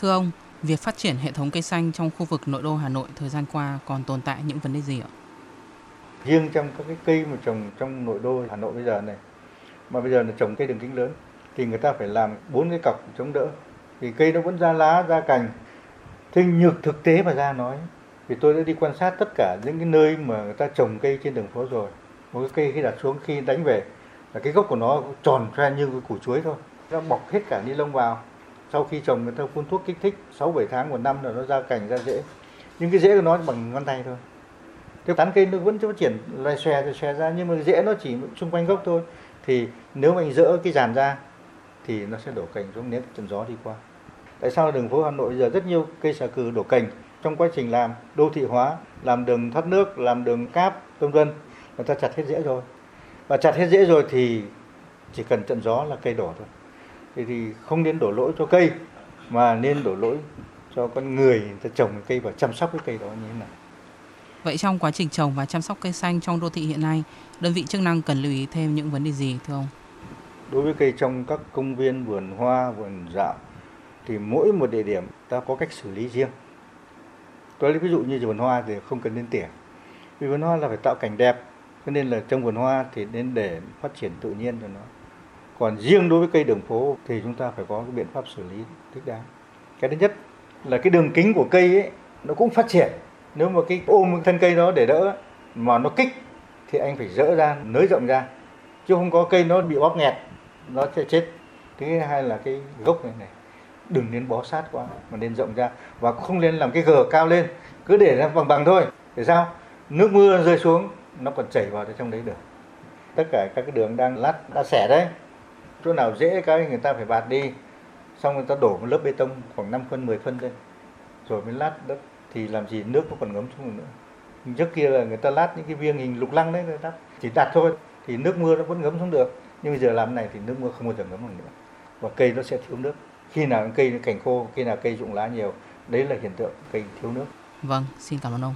Thưa ông, việc phát triển hệ thống cây xanh trong khu vực nội đô Hà Nội thời gian qua còn tồn tại những vấn đề gì ạ? Riêng trong các cái cây mà trồng trong nội đô Hà Nội bây giờ này, mà bây giờ là trồng cây đường kính lớn, thì người ta phải làm bốn cái cọc chống đỡ. Thì cây nó vẫn ra lá, ra cành. Thế nhược thực tế mà ra nói, vì tôi đã đi quan sát tất cả những cái nơi mà người ta trồng cây trên đường phố rồi. Một cái cây khi đặt xuống khi đánh về là cái gốc của nó tròn ra như cái củ chuối thôi. Nó bọc hết cả ni lông vào. Sau khi trồng người ta phun thuốc kích thích 6 7 tháng một năm là nó ra cành ra rễ. Nhưng cái rễ của nó bằng ngón tay thôi. Cái tán cây nó vẫn phát triển loài xòe rồi xòe ra nhưng mà rễ nó chỉ xung quanh gốc thôi. Thì nếu mà anh dỡ cái giàn ra thì nó sẽ đổ cành xuống nếu trận gió đi qua. Tại sao đường phố Hà Nội giờ rất nhiều cây xà cừ đổ cành trong quá trình làm đô thị hóa, làm đường thoát nước, làm đường cáp, vân vân, người ta chặt hết rễ rồi. Và chặt hết rễ rồi thì chỉ cần trận gió là cây đổ thôi. Thì, thì không nên đổ lỗi cho cây mà nên đổ lỗi cho con người, ta trồng cây và chăm sóc cái cây đó như thế nào. Vậy trong quá trình trồng và chăm sóc cây xanh trong đô thị hiện nay, đơn vị chức năng cần lưu ý thêm những vấn đề gì thưa ông? Đối với cây trong các công viên, vườn hoa, vườn dạo thì mỗi một địa điểm ta có cách xử lý riêng. Tôi lấy ví dụ như vườn hoa thì không cần nên tỉa. Vì vườn hoa là phải tạo cảnh đẹp, cho nên là trong vườn hoa thì nên để phát triển tự nhiên cho nó. Còn riêng đối với cây đường phố thì chúng ta phải có cái biện pháp xử lý thích đáng. Cái thứ nhất là cái đường kính của cây ấy nó cũng phát triển. Nếu mà cái ôm thân cây đó để đỡ mà nó kích thì anh phải dỡ ra, nới rộng ra. Chứ không có cây nó bị bóp nghẹt, nó sẽ chết. Thứ hai là cái gốc này này đừng nên bó sát quá mà nên rộng ra và không nên làm cái gờ cao lên cứ để nó bằng bằng thôi để sao nước mưa rơi xuống nó còn chảy vào trong đấy được tất cả các cái đường đang lát đã xẻ đấy chỗ nào dễ cái người ta phải bạt đi. Xong người ta đổ một lớp bê tông khoảng 5 phân 10 phân lên rồi mới lát đất, thì làm gì nước nó còn ngấm xuống nữa. Trước kia là người ta lát những cái viên hình lục lăng đấy, người ta chỉ đặt thôi, thì nước mưa nó vẫn ngấm xuống được. Nhưng bây giờ làm này thì nước mưa không bao giờ ngấm được nữa. Và cây nó sẽ thiếu nước. Khi nào cây nó cảnh khô, khi nào cây rụng lá nhiều, đấy là hiện tượng cây thiếu nước. Vâng xin cảm ơn ông.